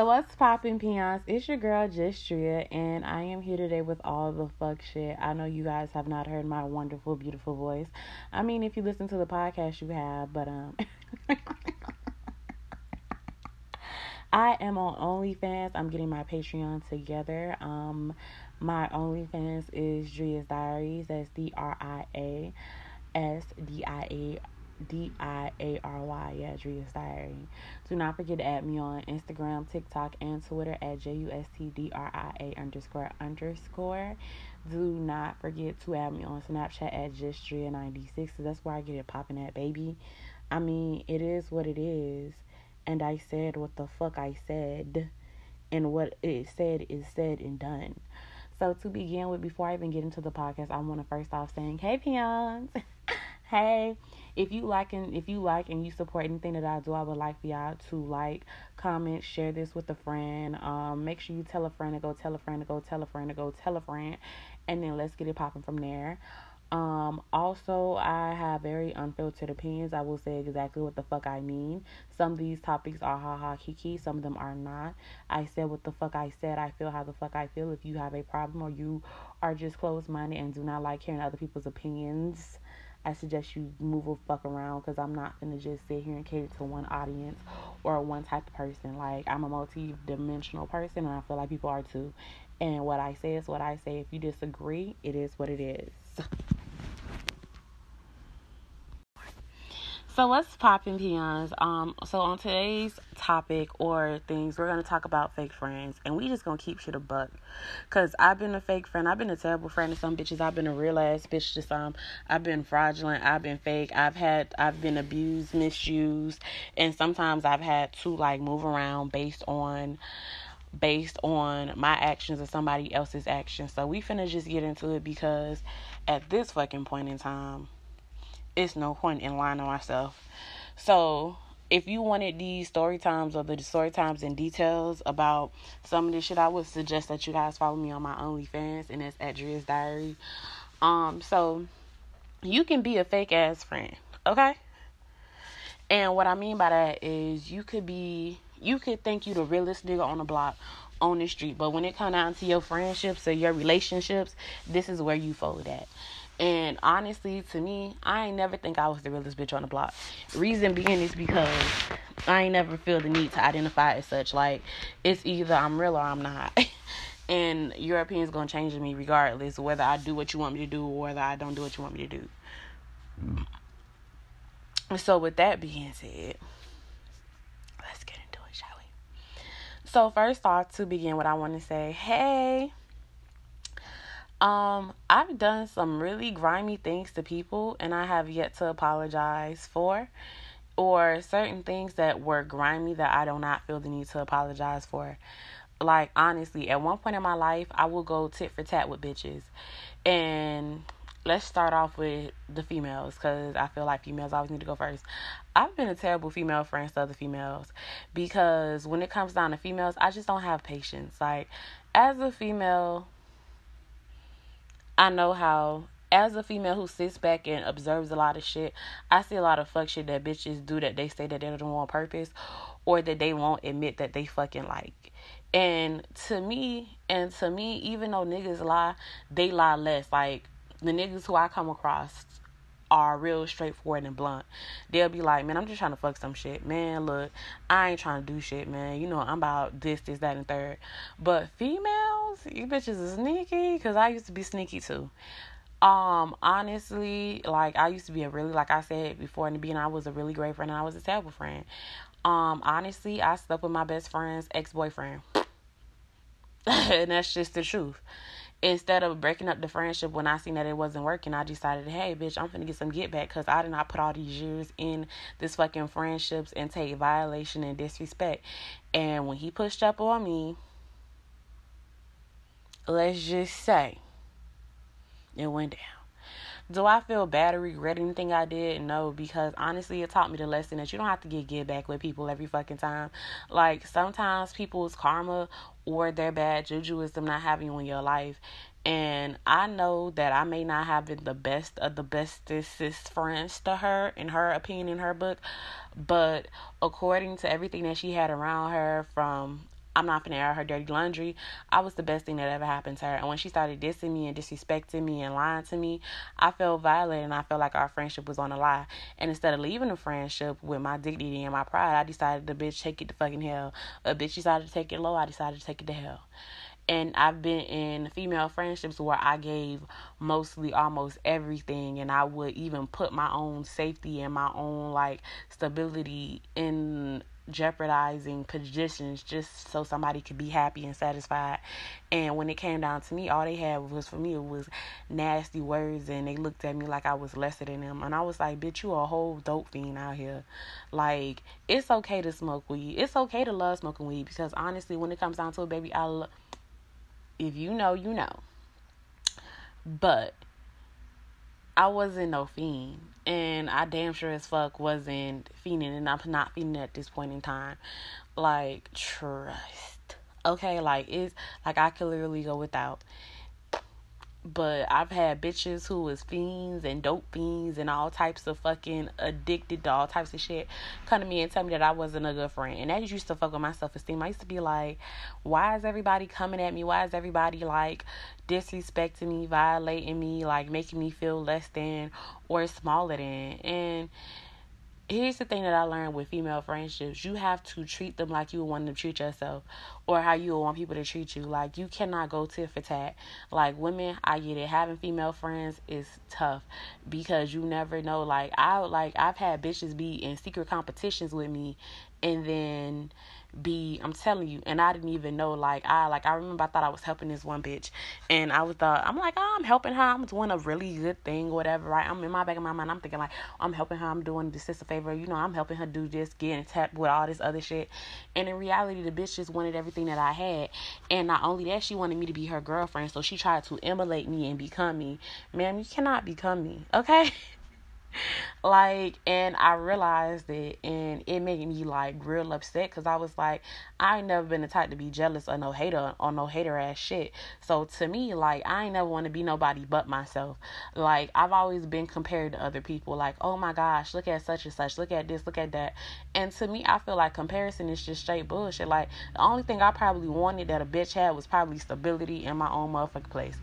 So what's poppin' peons? It's your girl Justria and I am here today with all the fuck shit. I know you guys have not heard my wonderful, beautiful voice. I mean if you listen to the podcast you have, but um I am on OnlyFans. I'm getting my Patreon together. Um my OnlyFans is Dria's Diaries. That's D R I A S D I A D I A R Y, yeah, Diary. Do not forget to add me on Instagram, TikTok, and Twitter at J U S T D R I A underscore underscore. Do not forget to add me on Snapchat at Justria96. So that's where I get it popping at, baby. I mean, it is what it is. And I said what the fuck I said. And what it said is said and done. So to begin with, before I even get into the podcast, I want to first off saying, hey peons. hey if you like and if you like and you support anything that I do, I would like for y'all to like, comment, share this with a friend. Um, make sure you tell a friend to go tell a friend to go tell a friend to go tell a friend, and then let's get it popping from there. Um, also, I have very unfiltered opinions. I will say exactly what the fuck I mean. Some of these topics are ha ha kiki, some of them are not. I said what the fuck I said. I feel how the fuck I feel. If you have a problem or you are just closed minded and do not like hearing other people's opinions, I suggest you move a fuck around because I'm not gonna just sit here and cater to one audience or one type of person. Like I'm a multi-dimensional person, and I feel like people are too. And what I say is what I say. If you disagree, it is what it is. So let's pop in peons? Um, so on today's topic or things, we're gonna talk about fake friends, and we just gonna keep shit a buck. Cause I've been a fake friend. I've been a terrible friend to some bitches. I've been a real ass bitch to some. I've been fraudulent. I've been fake. I've had. I've been abused, misused, and sometimes I've had to like move around based on based on my actions or somebody else's actions. So we finna just get into it because at this fucking point in time it's no point in lying to myself. So if you wanted these story times or the story times and details about some of this shit, I would suggest that you guys follow me on my OnlyFans, and it's at Dria's Diary. Um, so you can be a fake ass friend, okay? And what I mean by that is you could be, you could think you the realest nigga on the block, on the street, but when it come down to your friendships or your relationships, this is where you fold at. And honestly, to me, I ain't never think I was the realest bitch on the block. Reason being is because I ain't never feel the need to identify as such. Like, it's either I'm real or I'm not. and your opinion's gonna change me regardless, whether I do what you want me to do or whether I don't do what you want me to do. So, with that being said, let's get into it, shall we? So, first off, to begin what I want to say, hey, um, I've done some really grimy things to people and I have yet to apologize for or certain things that were grimy that I do not feel the need to apologize for. Like honestly, at one point in my life, I will go tit for tat with bitches. And let's start off with the females cuz I feel like females always need to go first. I've been a terrible female friend to other females because when it comes down to females, I just don't have patience. Like as a female, I know how as a female who sits back and observes a lot of shit, I see a lot of fuck shit that bitches do that they say that they don't on purpose or that they won't admit that they fucking like. And to me, and to me, even though niggas lie, they lie less. Like the niggas who I come across are real straightforward and blunt. They'll be like, man, I'm just trying to fuck some shit. Man, look, I ain't trying to do shit, man. You know, I'm about this, this, that, and third. But females, you bitches is sneaky, because I used to be sneaky too. Um, honestly, like I used to be a really, like I said before in the beginning, I was a really great friend and I was a terrible friend. Um, honestly, I slept with my best friend's ex boyfriend. and that's just the truth instead of breaking up the friendship when I seen that it wasn't working, I decided, hey, bitch, I'm gonna get some get back because I did not put all these years in this fucking friendships and take violation and disrespect. And when he pushed up on me, let's just say it went down. Do I feel bad or regret anything I did? No, because honestly, it taught me the lesson that you don't have to get get back with people every fucking time. Like sometimes people's karma or their bad juju is them not having you in your life. And I know that I may not have been the best of the bestest friends to her, in her opinion, in her book. But according to everything that she had around her, from I'm not gonna air her dirty laundry. I was the best thing that ever happened to her. And when she started dissing me and disrespecting me and lying to me, I felt violated and I felt like our friendship was on a lie. And instead of leaving the friendship with my dignity and my pride, I decided to bitch take it to fucking hell. A bitch decided to take it low, I decided to take it to hell and I've been in female friendships where I gave mostly almost everything and I would even put my own safety and my own like stability in jeopardizing positions just so somebody could be happy and satisfied. And when it came down to me, all they had was for me it was nasty words and they looked at me like I was lesser than them. And I was like, bitch, you a whole dope fiend out here. Like, it's okay to smoke weed. It's okay to love smoking weed because honestly, when it comes down to it, baby, I love if you know, you know. But I wasn't no fiend. And I damn sure as fuck wasn't fiending. And I'm not fiending at this point in time. Like, trust. Okay? Like, it's like I could literally go without. But I've had bitches who was fiends and dope fiends and all types of fucking addicted to all types of shit come to me and tell me that I wasn't a good friend. And that used to fuck with my self esteem. I used to be like, why is everybody coming at me? Why is everybody like disrespecting me, violating me, like making me feel less than or smaller than? And here's the thing that I learned with female friendships. You have to treat them like you would want them to treat yourself or how you would want people to treat you. Like you cannot go tit for tat. Like women, I get it. Having female friends is tough because you never know. Like I like I've had bitches be in secret competitions with me and then be I'm telling you, and I didn't even know like I like I remember I thought I was helping this one bitch and I was thought I'm like, oh, I'm helping her, I'm doing a really good thing, or whatever, right? I'm in my back of my mind, I'm thinking like I'm helping her, I'm doing this sister favor, you know, I'm helping her do this, getting tapped with all this other shit. And in reality the bitch just wanted everything that I had. And not only that, she wanted me to be her girlfriend, so she tried to emulate me and become me. Ma'am, you cannot become me, okay? like and i realized it and it made me like real upset because i was like i ain't never been the type to be jealous or no hater or no hater ass shit. So to me like i ain't never want to be nobody but myself. Like i've always been compared to other people like oh my gosh look at such and such look at this look at that. And to me i feel like comparison is just straight bullshit. Like the only thing i probably wanted that a bitch had was probably stability in my own motherfucking place.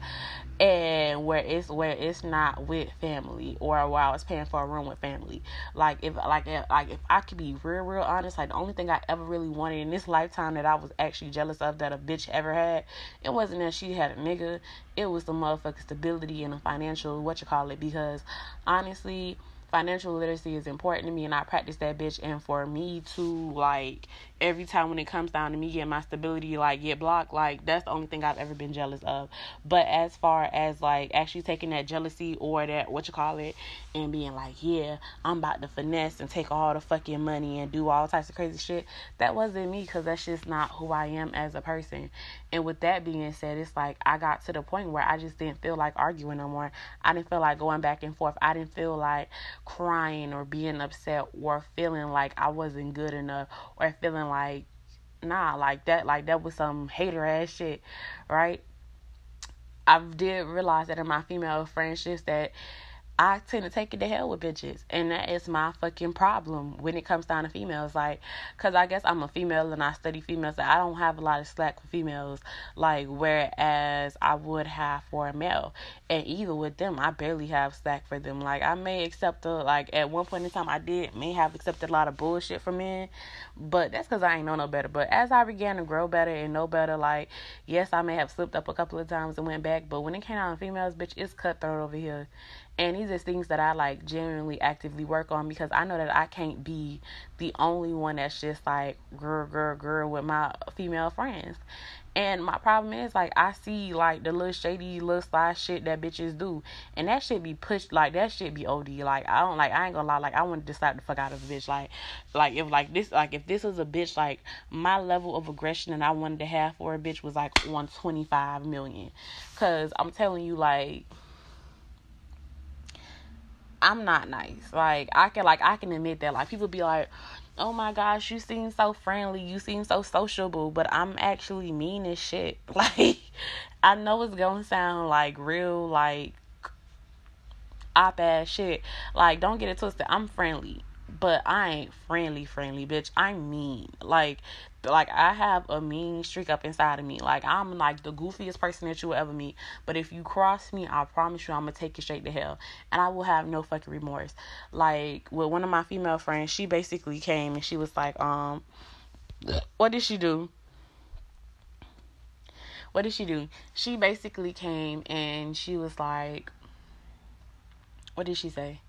And where it's where it's not with family or while I was for a room with family. Like if like like if I could be real real honest, like the only thing I ever really wanted in this lifetime that I was actually jealous of that a bitch ever had, it wasn't that she had a nigga. It was the motherfucking stability and the financial what you call it because honestly financial literacy is important to me and I practice that bitch and for me to like every time when it comes down to me getting my stability like get blocked like that's the only thing I've ever been jealous of. But as far as like actually taking that jealousy or that what you call it and being like yeah I'm about to finesse and take all the fucking money and do all types of crazy shit that wasn't me because that's just not who I am as a person. And with that being said it's like I got to the point where I just didn't feel like arguing no more. I didn't feel like going back and forth. I didn't feel like crying or being upset or feeling like I wasn't good enough or feeling like nah like that like that was some hater ass shit right? I did realize that in my female friendships that I tend to take it to hell with bitches, and that is my fucking problem when it comes down to females. Like, cause I guess I'm a female and I study females. So I don't have a lot of slack for females, like whereas I would have for a male. And even with them, I barely have slack for them. Like I may accept a like at one point in time I did may have accepted a lot of bullshit from men, but that's cause I ain't know no better. But as I began to grow better and know better, like yes, I may have slipped up a couple of times and went back, but when it came down to females, bitch, it's cutthroat over here and these are things that I like genuinely actively work on because I know that I can't be the only one that's just like girl, girl, girl with my female friends. And my problem is like I see like the little shady little side shit that bitches do. And that shit be pushed like that shit be OD. Like I don't like I ain't gonna lie, like I want to slap the fuck out of a bitch. Like like if like this like if this was a bitch like my level of aggression that I wanted to have for a bitch was like one twenty five million. Cause I'm telling you like I'm not nice. Like I can like I can admit that. Like people be like, "Oh my gosh, you seem so friendly. You seem so sociable," but I'm actually mean as shit. Like I know it's gonna sound like real like op ass shit. Like don't get it twisted. I'm friendly, but I ain't friendly, friendly, bitch. I'm mean. Like, like I have a mean streak up inside of me. Like I'm like the goofiest person that you will ever meet. But if you cross me, I promise you I'm gonna take you straight to hell. And I will have no fucking remorse. Like with one of my female friends, she basically came and she was like, um, what did she do? What did she do? She basically came and she was like, what did she say?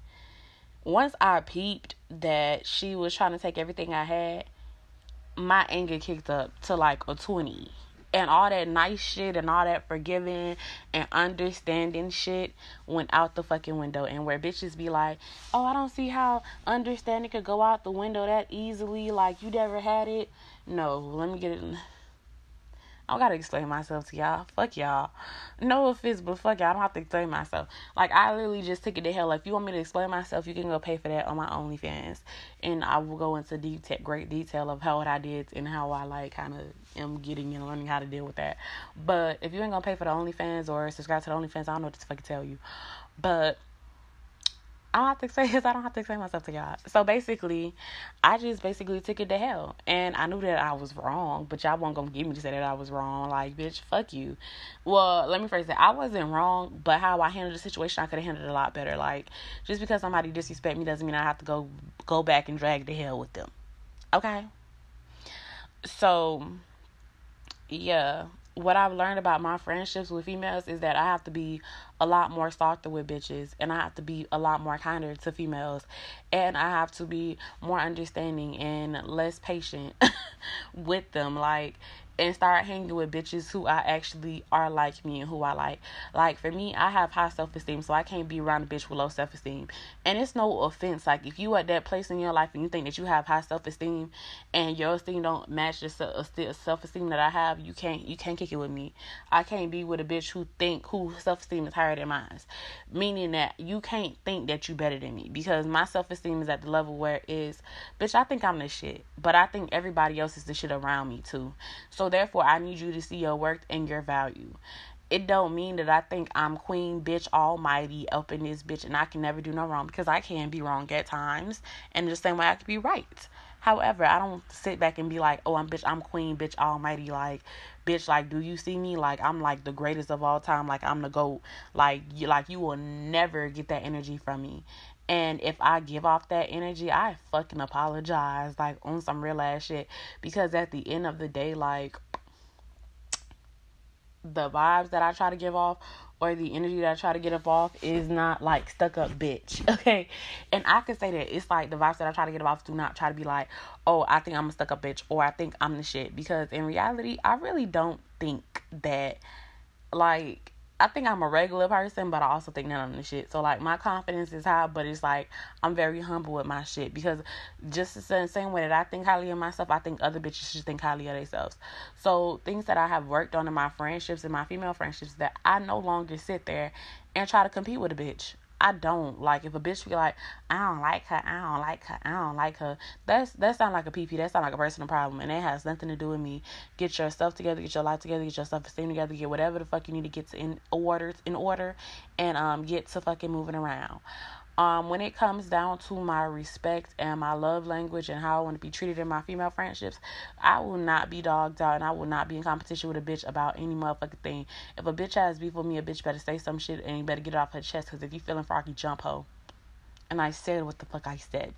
Once I peeped that she was trying to take everything I had, my anger kicked up to like a 20 and all that nice shit and all that forgiving and understanding shit went out the fucking window. And where bitches be like, oh, I don't see how understanding could go out the window that easily. Like, you never had it. No, let me get it. I don't gotta explain myself to y'all. Fuck y'all. No offense, but fuck y'all. I don't have to explain myself. Like I literally just took it to hell. If you want me to explain myself, you can go pay for that on my OnlyFans, and I will go into detail, great detail of how what I did and how I like kind of am getting and learning how to deal with that. But if you ain't gonna pay for the OnlyFans or subscribe to the OnlyFans, I don't know what to fucking tell you. But I don't have to explain this. I don't have to explain myself to y'all. So basically, I just basically took it to hell, and I knew that I was wrong, but y'all will not gonna get me to say that I was wrong. Like, bitch, fuck you. Well, let me phrase it. I wasn't wrong, but how I handled the situation, I could have handled it a lot better. Like, just because somebody disrespect me doesn't mean I have to go go back and drag the hell with them. Okay. So, yeah, what I've learned about my friendships with females is that I have to be a lot more softer with bitches and I have to be a lot more kinder to females and I have to be more understanding and less patient with them. Like and start hanging with bitches who I actually are like me and who I like. Like for me, I have high self esteem, so I can't be around a bitch with low self esteem. And it's no offense. Like if you at that place in your life and you think that you have high self esteem and your esteem don't match the self esteem that I have, you can't you can't kick it with me. I can't be with a bitch who think who self esteem is higher than mine. Meaning that you can't think that you better than me because my self esteem is at the level where it is, bitch, I think I'm the shit. But I think everybody else is the shit around me too. So therefore I need you to see your worth and your value. It don't mean that I think I'm queen bitch almighty up in this bitch and I can never do no wrong because I can be wrong at times and the same way I can be right. However, I don't sit back and be like, "Oh, I'm bitch, I'm queen, bitch, almighty." Like, bitch, like, do you see me? Like, I'm like the greatest of all time. Like, I'm the goat. Like, you, like you will never get that energy from me. And if I give off that energy, I fucking apologize, like on some real ass shit. Because at the end of the day, like the vibes that I try to give off or the energy that I try to get up off is not like stuck up bitch. Okay. And I can say that it's like the vibes that I try to get off do not try to be like, oh, I think I'm a stuck up bitch or I think I'm the shit. Because in reality, I really don't think that like I think I'm a regular person, but I also think that I'm the shit. So like my confidence is high, but it's like I'm very humble with my shit because just the same way that I think highly of myself, I think other bitches should think highly of themselves. So things that I have worked on in my friendships and my female friendships that I no longer sit there and try to compete with a bitch. I don't like if a bitch be like, I don't like her, I don't like her, I don't like her. That's that sound like a PP. That sound like a personal problem, and it has nothing to do with me. Get yourself together, get your life together, get your self esteem together, get whatever the fuck you need to get to in order, in order, and um get to fucking moving around. Um, when it comes down to my respect and my love language and how I want to be treated in my female friendships, I will not be dogged out and I will not be in competition with a bitch about any motherfucking thing. If a bitch has beef with me, a bitch better say some shit and you better get it off her chest because if you feeling froggy, jump ho. And I said what the fuck I said.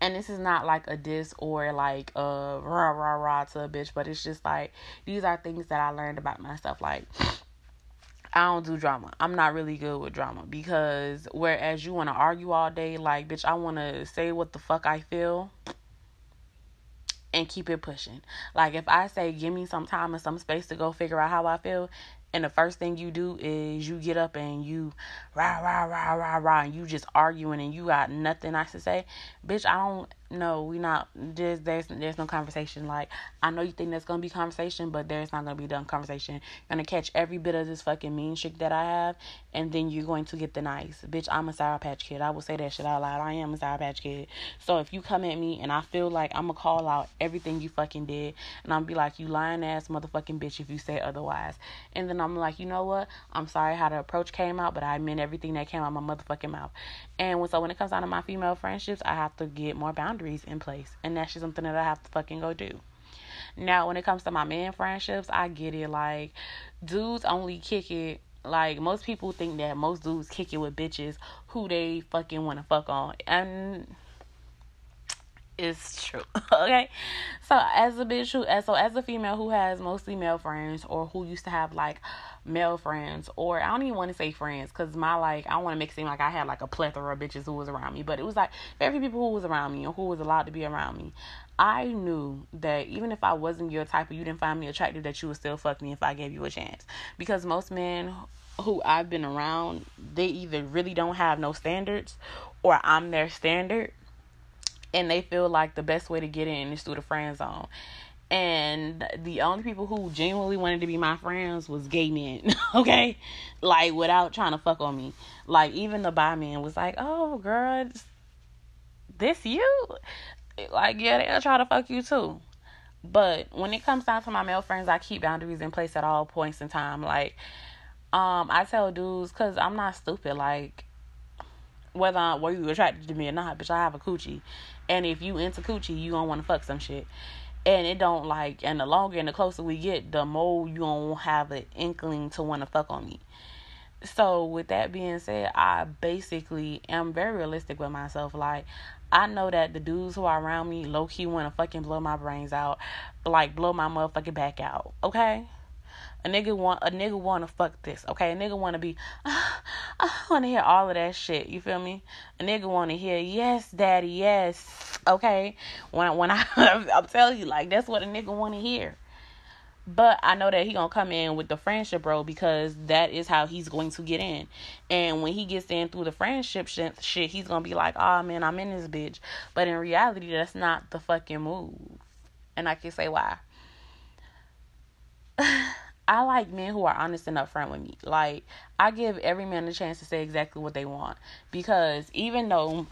And this is not like a diss or like a rah rah rah to a bitch, but it's just like these are things that I learned about myself. Like, I don't do drama. I'm not really good with drama because whereas you want to argue all day, like, bitch, I want to say what the fuck I feel and keep it pushing. Like, if I say, give me some time and some space to go figure out how I feel, and the first thing you do is you get up and you rah rah rah rah rah and you just arguing and you got nothing nice to say, bitch, I don't no, we not. There's there's there's no conversation. Like I know you think there's gonna be conversation, but there's not gonna be done conversation. You're gonna catch every bit of this fucking mean shit that I have, and then you're going to get the nice. Bitch, I'm a Sour Patch Kid. I will say that shit out loud. I am a Sour Patch Kid. So if you come at me and I feel like I'm gonna call out everything you fucking did, and I'm be like, you lying ass motherfucking bitch if you say otherwise. And then I'm like, you know what? I'm sorry how the approach came out, but I meant everything that came out my motherfucking mouth. And when, so when it comes down to my female friendships, I have to get more boundaries in place. And that's just something that I have to fucking go do. Now, when it comes to my man friendships, I get it. Like, dudes only kick it. Like, most people think that most dudes kick it with bitches who they fucking want to fuck on. And it's true. okay. So as a bitch who as so as a female who has mostly male friends or who used to have like male friends or I don't even want to say friends because my like I want to make it seem like I had like a plethora of bitches who was around me, but it was like very people who was around me or who was allowed to be around me. I knew that even if I wasn't your type or you didn't find me attractive, that you would still fuck me if I gave you a chance. Because most men who I've been around, they either really don't have no standards or I'm their standard and they feel like the best way to get in is through the friend zone. And the only people who genuinely wanted to be my friends was gay men, okay? Like without trying to fuck on me. Like even the bi man was like, "Oh, girl, this you?" Like yeah, they'll try to fuck you too. But when it comes down to my male friends, I keep boundaries in place at all points in time. Like, um, I tell dudes, cause I'm not stupid. Like, whether I, were you attracted to me or not, bitch, I have a coochie. And if you into coochie, you don't want to fuck some shit. And it don't like, and the longer and the closer we get, the more you don't have an inkling to want to fuck on me. So with that being said, I basically am very realistic with myself. Like, I know that the dudes who are around me low key want to fucking blow my brains out, like blow my motherfucking back out. Okay. A nigga want a nigga want to fuck this, okay? A nigga want to be, uh, I want to hear all of that shit. You feel me? A nigga want to hear, yes, daddy, yes, okay. When when I I'm telling you, like that's what a nigga want to hear. But I know that he gonna come in with the friendship bro because that is how he's going to get in. And when he gets in through the friendship shit, he's gonna be like, "Oh man, I'm in this bitch." But in reality, that's not the fucking move. And I can say why. I like men who are honest and upfront with me. Like I give every man a chance to say exactly what they want because even though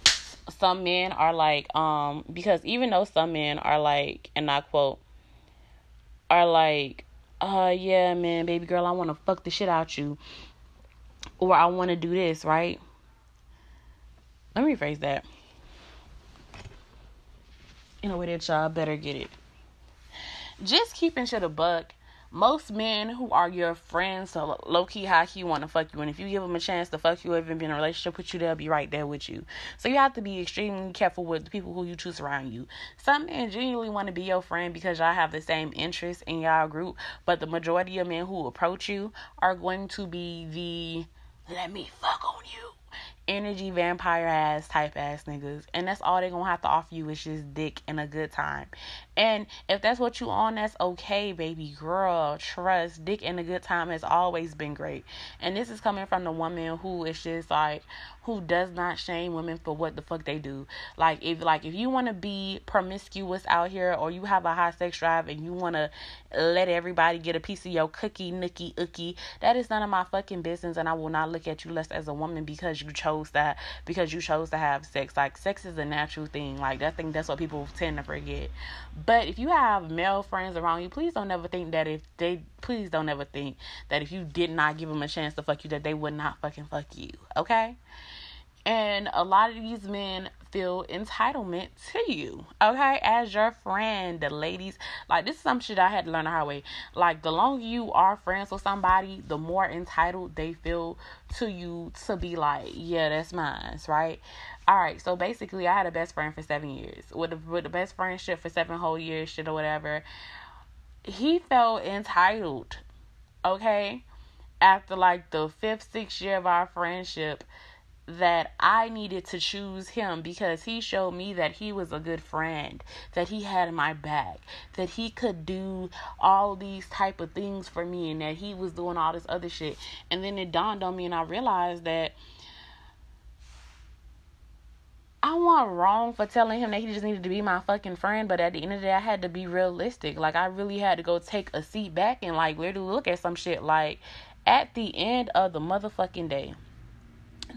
some men are like um because even though some men are like and I quote are like uh yeah man baby girl I want to fuck the shit out you or I want to do this, right? Let me rephrase that. In a way that y'all better get it. Just keeping shit a buck most men who are your friends, so low key, high key, want to fuck you. And if you give them a chance to fuck you even be in a relationship with you, they'll be right there with you. So you have to be extremely careful with the people who you choose around you. Some men genuinely want to be your friend because y'all have the same interests in y'all group, but the majority of men who approach you are going to be the let me fuck on you energy vampire ass type ass niggas. And that's all they're gonna have to offer you is just dick and a good time. And if that's what you on that's okay baby girl. Trust dick and a good time has always been great. And this is coming from the woman who is just like who does not shame women for what the fuck they do. Like if like if you want to be promiscuous out here or you have a high sex drive and you want to let everybody get a piece of your cookie nookie ookie, that is none of my fucking business and I will not look at you less as a woman because you chose that because you chose to have sex. Like sex is a natural thing. Like I think that's what people tend to forget. But if you have male friends around you, please don't ever think that if they please don't ever think that if you did not give them a chance to fuck you that they would not fucking fuck you. Okay? And a lot of these men feel entitlement to you, okay, as your friend. The ladies, like, this is some shit I had to learn the hard way. Like, the longer you are friends with somebody, the more entitled they feel to you to be like, yeah, that's mine, right? All right, so basically, I had a best friend for seven years. With the, with the best friendship for seven whole years, shit or whatever. He felt entitled, okay? After like the fifth, sixth year of our friendship, that I needed to choose him because he showed me that he was a good friend, that he had my back, that he could do all these type of things for me and that he was doing all this other shit. And then it dawned on me and I realized that I wasn't wrong for telling him that he just needed to be my fucking friend, but at the end of the day, I had to be realistic. Like, I really had to go take a seat back and, like, literally look at some shit. Like, at the end of the motherfucking day,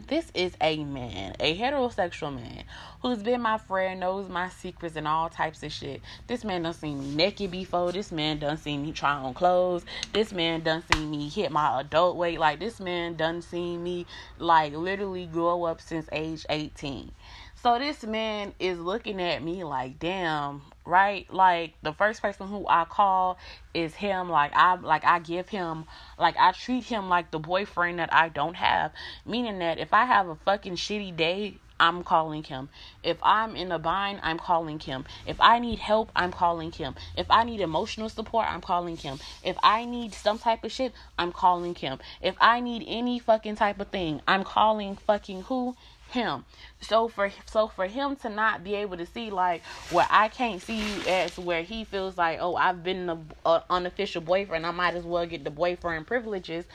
this is a man, a heterosexual man, who's been my friend, knows my secrets and all types of shit. This man done seen me naked before. This man done seen me try on clothes. This man done seen me hit my adult weight. Like, this man done seen me, like, literally grow up since age 18. So this man is looking at me like, damn, right? Like the first person who I call is him. Like I like I give him like I treat him like the boyfriend that I don't have. Meaning that if I have a fucking shitty day, I'm calling him. If I'm in a bind, I'm calling him. If I need help, I'm calling him. If I need emotional support, I'm calling him. If I need some type of shit, I'm calling him. If I need any fucking type of thing, I'm calling fucking who? Him. So for so for him to not be able to see like where I can't see you as where he feels like oh I've been the uh, unofficial boyfriend I might as well get the boyfriend privileges.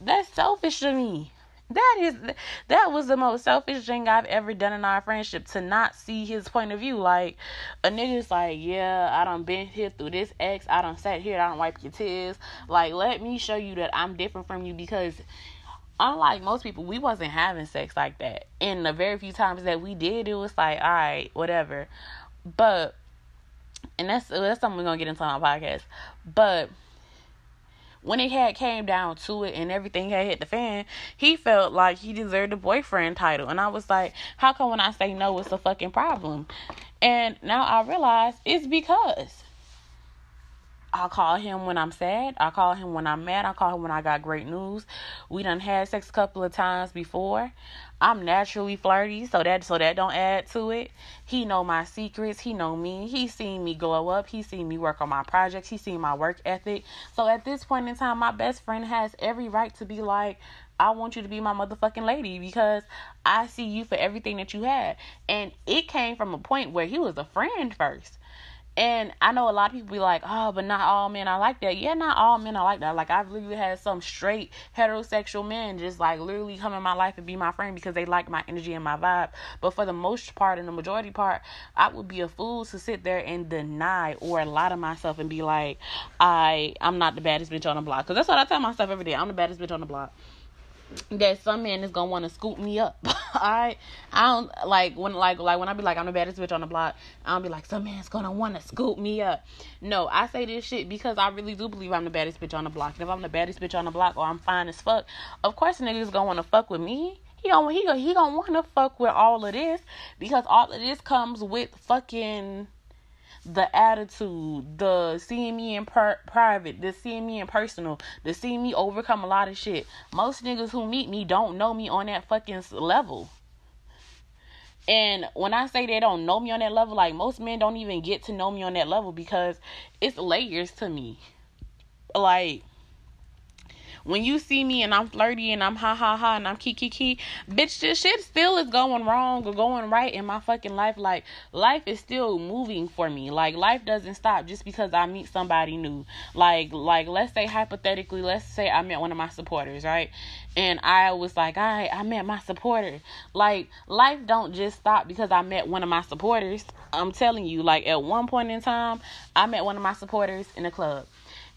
That's selfish to me. That is that was the most selfish thing I've ever done in our friendship to not see his point of view. Like a nigga's like, yeah, I done been here through this ex, I done sat here, I don't wipe your tears. Like let me show you that I'm different from you because unlike most people, we wasn't having sex like that. And the very few times that we did, it was like, all right, whatever. But, and that's that's something we're gonna get into on our podcast. But when it had came down to it and everything had hit the fan, he felt like he deserved a boyfriend title. And I was like, how come when I say no, it's a fucking problem? And now I realize it's because I call him when I'm sad. I call him when I'm mad. I call him when I got great news. We done had sex a couple of times before. I'm naturally flirty, so that so that don't add to it. He know my secrets. He know me. He seen me glow up. He seen me work on my projects. He seen my work ethic. So at this point in time, my best friend has every right to be like, I want you to be my motherfucking lady because I see you for everything that you had. And it came from a point where he was a friend first. And I know a lot of people be like, oh, but not all men are like that. Yeah, not all men are like that. Like, I've literally had some straight heterosexual men just like literally come in my life and be my friend because they like my energy and my vibe. But for the most part and the majority part, I would be a fool to sit there and deny or lie to myself and be like, I, I'm not the baddest bitch on the block. Because that's what I tell myself every day. I'm the baddest bitch on the block that some man is gonna want to scoop me up. I I don't like when like like when I be like I'm the baddest bitch on the block. I don't be like some man's gonna want to scoop me up. No, I say this shit because I really do believe I'm the baddest bitch on the block. And if I'm the baddest bitch on the block or I'm fine as fuck, of course niggas gonna want to fuck with me. He gonna he he gonna want to fuck with all of this because all of this comes with fucking the attitude, the seeing me in per- private, the seeing me in personal, the seeing me overcome a lot of shit. Most niggas who meet me don't know me on that fucking level. And when I say they don't know me on that level, like most men don't even get to know me on that level because it's layers to me. Like when you see me and I'm flirty and I'm ha ha ha and I'm kiki kiki, bitch, this shit still is going wrong or going right in my fucking life. Like life is still moving for me. Like life doesn't stop just because I meet somebody new. Like like let's say hypothetically, let's say I met one of my supporters, right? And I was like, all right, I met my supporter. Like life don't just stop because I met one of my supporters. I'm telling you, like at one point in time, I met one of my supporters in a club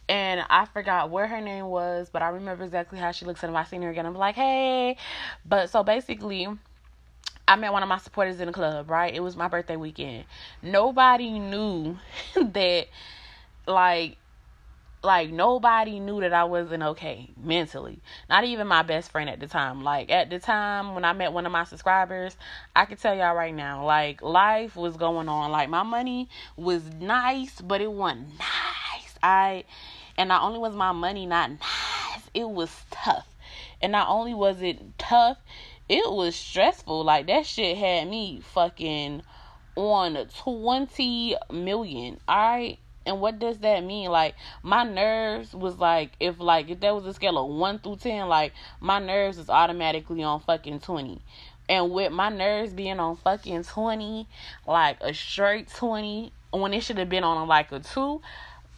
and I forgot where her name was, but I remember exactly how she looks. And if I seen her again, I'm like, hey. But so basically, I met one of my supporters in the club, right? It was my birthday weekend. Nobody knew that, like, like nobody knew that I wasn't okay mentally. Not even my best friend at the time. Like at the time when I met one of my subscribers, I can tell y'all right now, like life was going on. Like my money was nice, but it wasn't nice. I and not only was my money not nice, it was tough. And not only was it tough, it was stressful. Like that shit had me fucking on 20 million. Alright. And what does that mean? Like my nerves was like if like if there was a scale of one through ten, like my nerves is automatically on fucking twenty. And with my nerves being on fucking twenty, like a straight twenty, when it should have been on like a two,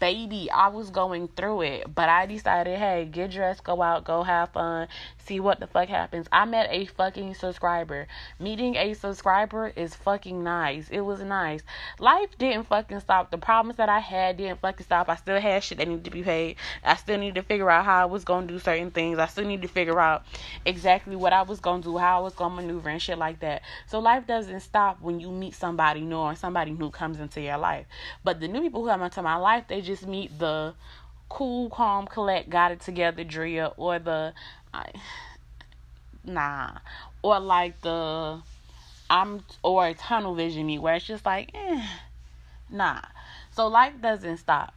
baby, I was going through it, but I decided, hey, get dressed, go out, go have fun, see what the fuck happens. I met a fucking subscriber. Meeting a subscriber is fucking nice. It was nice. Life didn't fucking stop. The problems that I had didn't fucking stop. I still had shit that needed to be paid. I still needed to figure out how I was gonna do certain things. I still need to figure out exactly what I was gonna do, how I was gonna maneuver and shit like that. So life doesn't stop when you meet somebody new or somebody new comes into your life. But the new people who come into my life, they just meet the cool, calm, collect, got it together Dria or the I, nah, or like the I'm or a tunnel vision me where it's just like eh, nah. So life doesn't stop.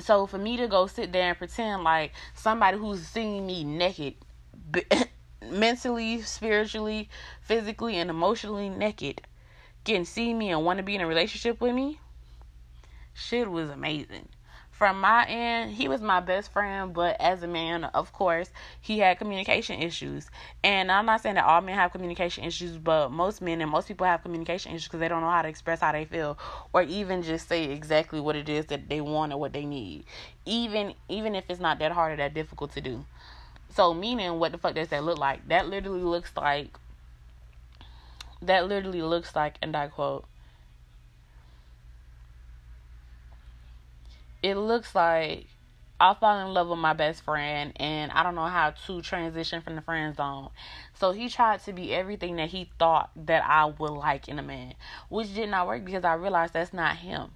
So for me to go sit there and pretend like somebody who's seeing me naked, mentally, spiritually, physically, and emotionally naked, can see me and want to be in a relationship with me, shit was amazing from my end, he was my best friend, but as a man, of course, he had communication issues. And I'm not saying that all men have communication issues, but most men and most people have communication issues because they don't know how to express how they feel or even just say exactly what it is that they want or what they need. Even even if it's not that hard or that difficult to do. So meaning what the fuck does that look like? That literally looks like that literally looks like and I quote it looks like I fall in love with my best friend and I don't know how to transition from the friend zone. So he tried to be everything that he thought that I would like in a man, which did not work because I realized that's not him.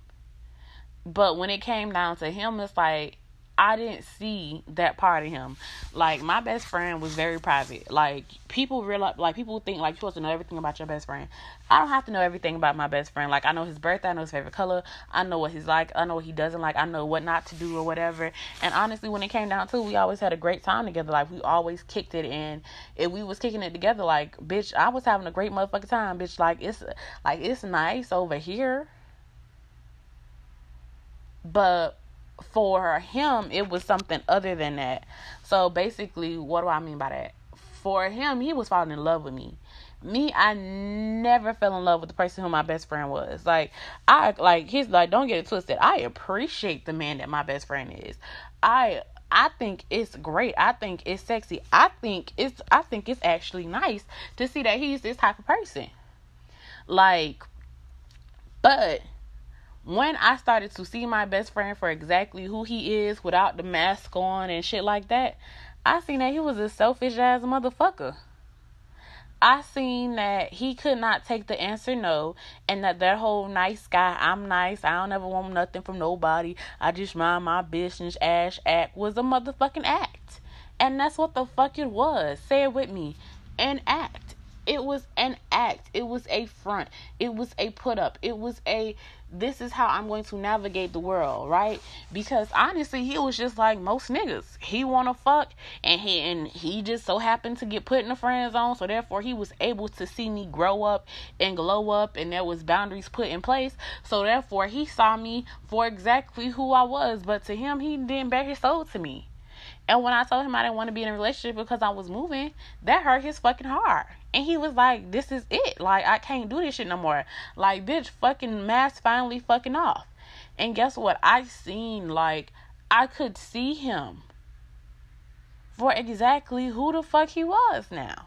But when it came down to him, it's like I didn't see that part of him. Like my best friend was very private. Like people realize, like people think like you're supposed to know everything about your best friend. I don't have to know everything about my best friend. Like I know his birthday, I know his favorite color, I know what he's like, I know what he doesn't like, I know what not to do or whatever. And honestly, when it came down to, we always had a great time together. Like we always kicked it, and we was kicking it together, like bitch, I was having a great motherfucking time, bitch. Like it's like it's nice over here, but for him, it was something other than that. So basically, what do I mean by that? For him, he was falling in love with me. Me, I never fell in love with the person who my best friend was. Like, I like he's like, don't get it twisted. I appreciate the man that my best friend is. I I think it's great. I think it's sexy. I think it's I think it's actually nice to see that he's this type of person. Like, but when I started to see my best friend for exactly who he is without the mask on and shit like that, I seen that he was a selfish ass motherfucker. I seen that he could not take the answer no, and that that whole nice guy, I'm nice, I don't ever want nothing from nobody, I just mind my business ass act was a motherfucking act. And that's what the fuck it was. Say it with me. An act. It was an act. It was a front. It was a put up. It was a this is how I'm going to navigate the world, right? Because honestly, he was just like most niggas. He wanna fuck and he and he just so happened to get put in the friend zone, so therefore he was able to see me grow up and glow up and there was boundaries put in place. So therefore he saw me for exactly who I was, but to him he didn't bear his soul to me. And when I told him I didn't want to be in a relationship because I was moving, that hurt his fucking heart. And he was like, This is it. Like, I can't do this shit no more. Like, bitch, fucking mask finally fucking off. And guess what? I seen, like, I could see him for exactly who the fuck he was now.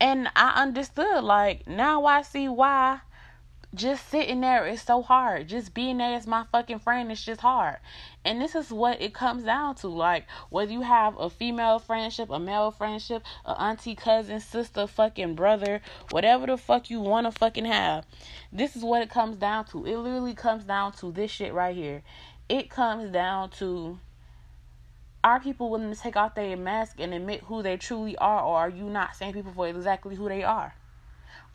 And I understood, like, now I see why just sitting there is so hard. Just being there as my fucking friend is just hard. And this is what it comes down to. Like, whether you have a female friendship, a male friendship, a auntie, cousin, sister, fucking brother, whatever the fuck you want to fucking have, this is what it comes down to. It literally comes down to this shit right here. It comes down to are people willing to take off their mask and admit who they truly are, or are you not seeing people for exactly who they are?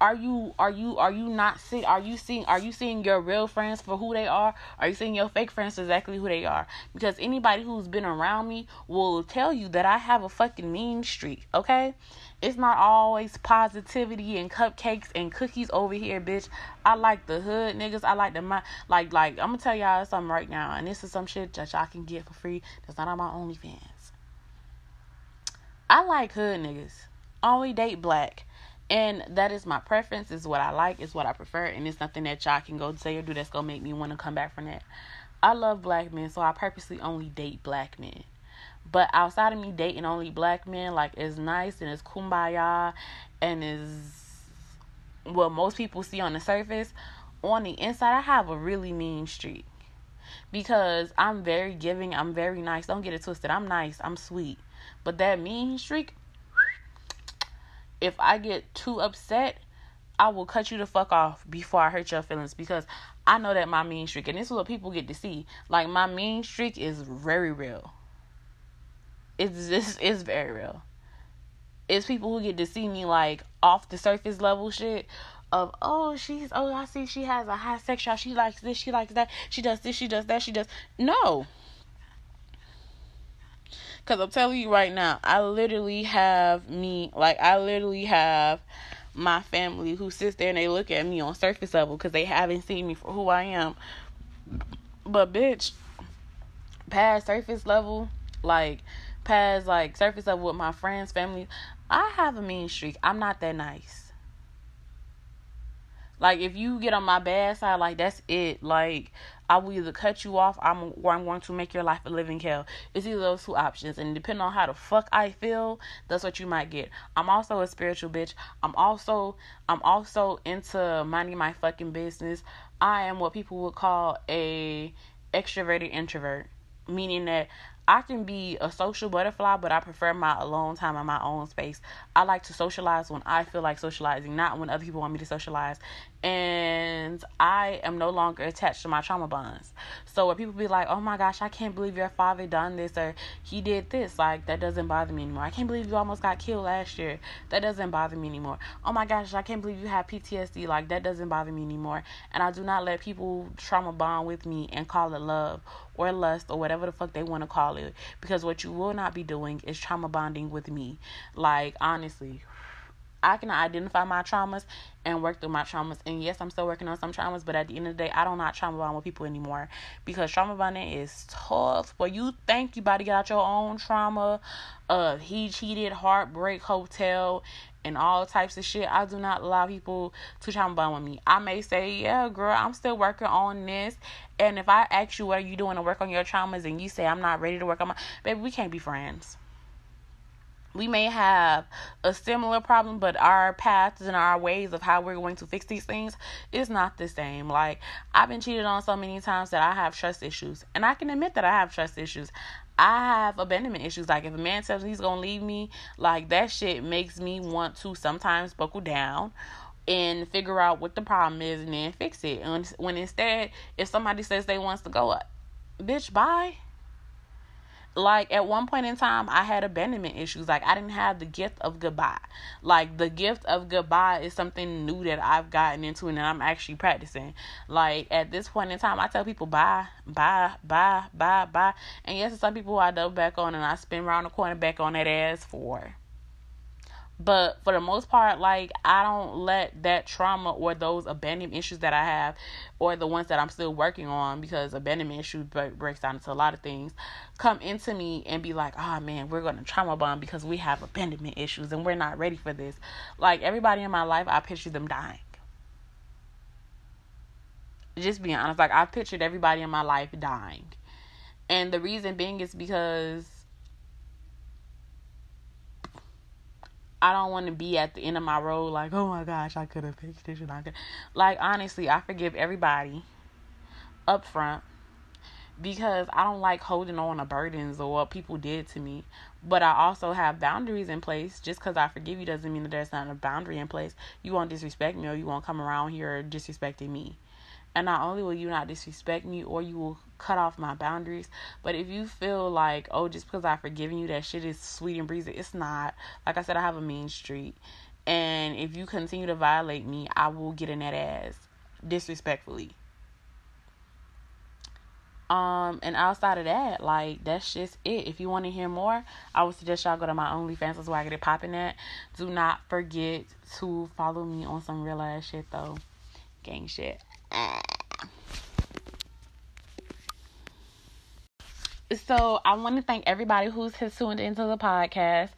Are you are you are you not seeing are you seeing are you seeing your real friends for who they are? Are you seeing your fake friends exactly who they are? Because anybody who's been around me will tell you that i have a fucking mean streak okay? It's not always positivity and cupcakes and cookies over here bitch. I like the hood niggas. I like the my like like i'm gonna tell y'all something right now and this is some shit that y'all can get for free that's not on my onlyfans. I like hood niggas. Only date black and that is my preference, is what I like, is what I prefer, and it's nothing that y'all can go say or do that's gonna make me want to come back from that. I love black men, so I purposely only date black men. But outside of me dating only black men, like it's nice and it's kumbaya and is what most people see on the surface. On the inside, I have a really mean streak because I'm very giving. I'm very nice. Don't get it twisted. I'm nice. I'm sweet. But that mean streak, if I get too upset, I will cut you the fuck off before I hurt your feelings because I know that my mean streak, and this is what people get to see. Like my mean streak is very real. It's this is very real. It's people who get to see me like off the surface level shit of oh she's oh I see she has a high sex drive. She likes this, she likes that, she does this, she does that, she does no. Cause I'm telling you right now, I literally have me like I literally have my family who sits there and they look at me on surface level because they haven't seen me for who I am. But bitch, past surface level, like past like surface level with my friends, family, I have a mean streak. I'm not that nice. Like if you get on my bad side, like that's it. Like I will either cut you off, I'm or I'm going to make your life a living hell. It's either those two options, and depending on how the fuck I feel, that's what you might get. I'm also a spiritual bitch. I'm also I'm also into minding my fucking business. I am what people would call a extroverted introvert, meaning that I can be a social butterfly, but I prefer my alone time in my own space. I like to socialize when I feel like socializing, not when other people want me to socialize. And I am no longer attached to my trauma bonds. So when people be like, "Oh my gosh, I can't believe your father done this or he did this," like that doesn't bother me anymore. I can't believe you almost got killed last year. That doesn't bother me anymore. Oh my gosh, I can't believe you have PTSD. Like that doesn't bother me anymore. And I do not let people trauma bond with me and call it love or lust or whatever the fuck they want to call it because what you will not be doing is trauma bonding with me like honestly I can identify my traumas and work through my traumas. And yes, I'm still working on some traumas, but at the end of the day, I don't not trauma bond with people anymore because trauma bonding is tough. Well, you think you about to get out your own trauma, uh, he cheated, heartbreak, hotel, and all types of shit. I do not allow people to trauma bond with me. I may say, yeah, girl, I'm still working on this. And if I ask you what are you doing to work on your traumas and you say I'm not ready to work on my baby, we can't be friends. We may have a similar problem, but our paths and our ways of how we're going to fix these things is not the same. Like, I've been cheated on so many times that I have trust issues. And I can admit that I have trust issues. I have abandonment issues. Like if a man tells me he's gonna leave me, like that shit makes me want to sometimes buckle down and figure out what the problem is and then fix it. And when instead, if somebody says they wants to go, up, bitch, bye like at one point in time i had abandonment issues. Like i didn't have the gift of goodbye. Like the gift of goodbye is something new that i've gotten into and i'm actually practicing. Like at this point in time i tell people bye bye bye bye bye. And yes some people i double back on and i spin around the corner back on that ass for but for the most part like i don't let that trauma or those abandonment issues that i have or the ones that i'm still working on because abandonment issues breaks down into a lot of things come into me and be like oh man we're going to trauma bond because we have abandonment issues and we're not ready for this. Like everybody in my life i picture them dying. Just being honest like i pictured everybody in my life dying. And the reason being is because I don't want to be at the end of my road like, oh my gosh, I could have fixed this and I could. Like, honestly, I forgive everybody up front because I don't like holding on to burdens or what people did to me. But I also have boundaries in place. Just because I forgive you doesn't mean that there's not a boundary in place. You won't disrespect me or you won't come around here disrespecting me. And not only will you not disrespect me or you will cut off my boundaries, but if you feel like, oh, just because I've forgiven you, that shit is sweet and breezy, it's not. Like I said, I have a mean streak. And if you continue to violate me, I will get in that ass disrespectfully. Um, and outside of that, like that's just it. If you want to hear more, I would suggest y'all go to my OnlyFans. That's where I get it popping at. Do not forget to follow me on some real ass shit though, gang shit. So I want to thank everybody who's has tuned into the podcast.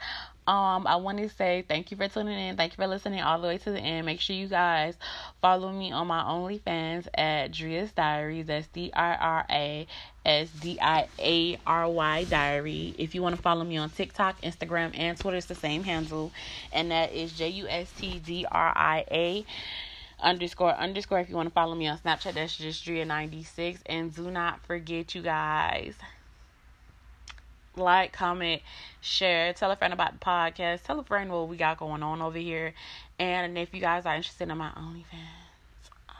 Um, I want to say thank you for tuning in. Thank you for listening all the way to the end. Make sure you guys follow me on my OnlyFans at Dria's Diaries. That's D I R A S D I A R Y Diary. If you want to follow me on TikTok, Instagram, and Twitter, it's the same handle, and that is J U S T D R I A underscore underscore. If you want to follow me on Snapchat, that's just Dria96. And do not forget, you guys like, comment, share, tell a friend about the podcast, tell a friend what we got going on over here. And if you guys are interested in my OnlyFans, uh,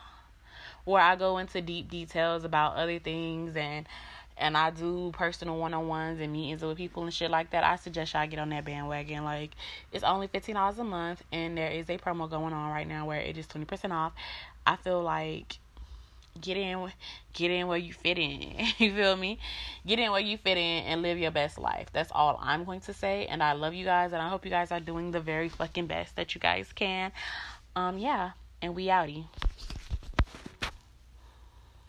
where I go into deep details about other things and and I do personal one on ones and meetings with people and shit like that, I suggest y'all get on that bandwagon. Like it's only fifteen dollars a month and there is a promo going on right now where it is twenty percent off. I feel like get in get in where you fit in you feel me? Get in where you fit in and live your best life. That's all i'm going to say and i love you guys and i hope you guys are doing the very fucking best that you guys can. Um yeah and we outie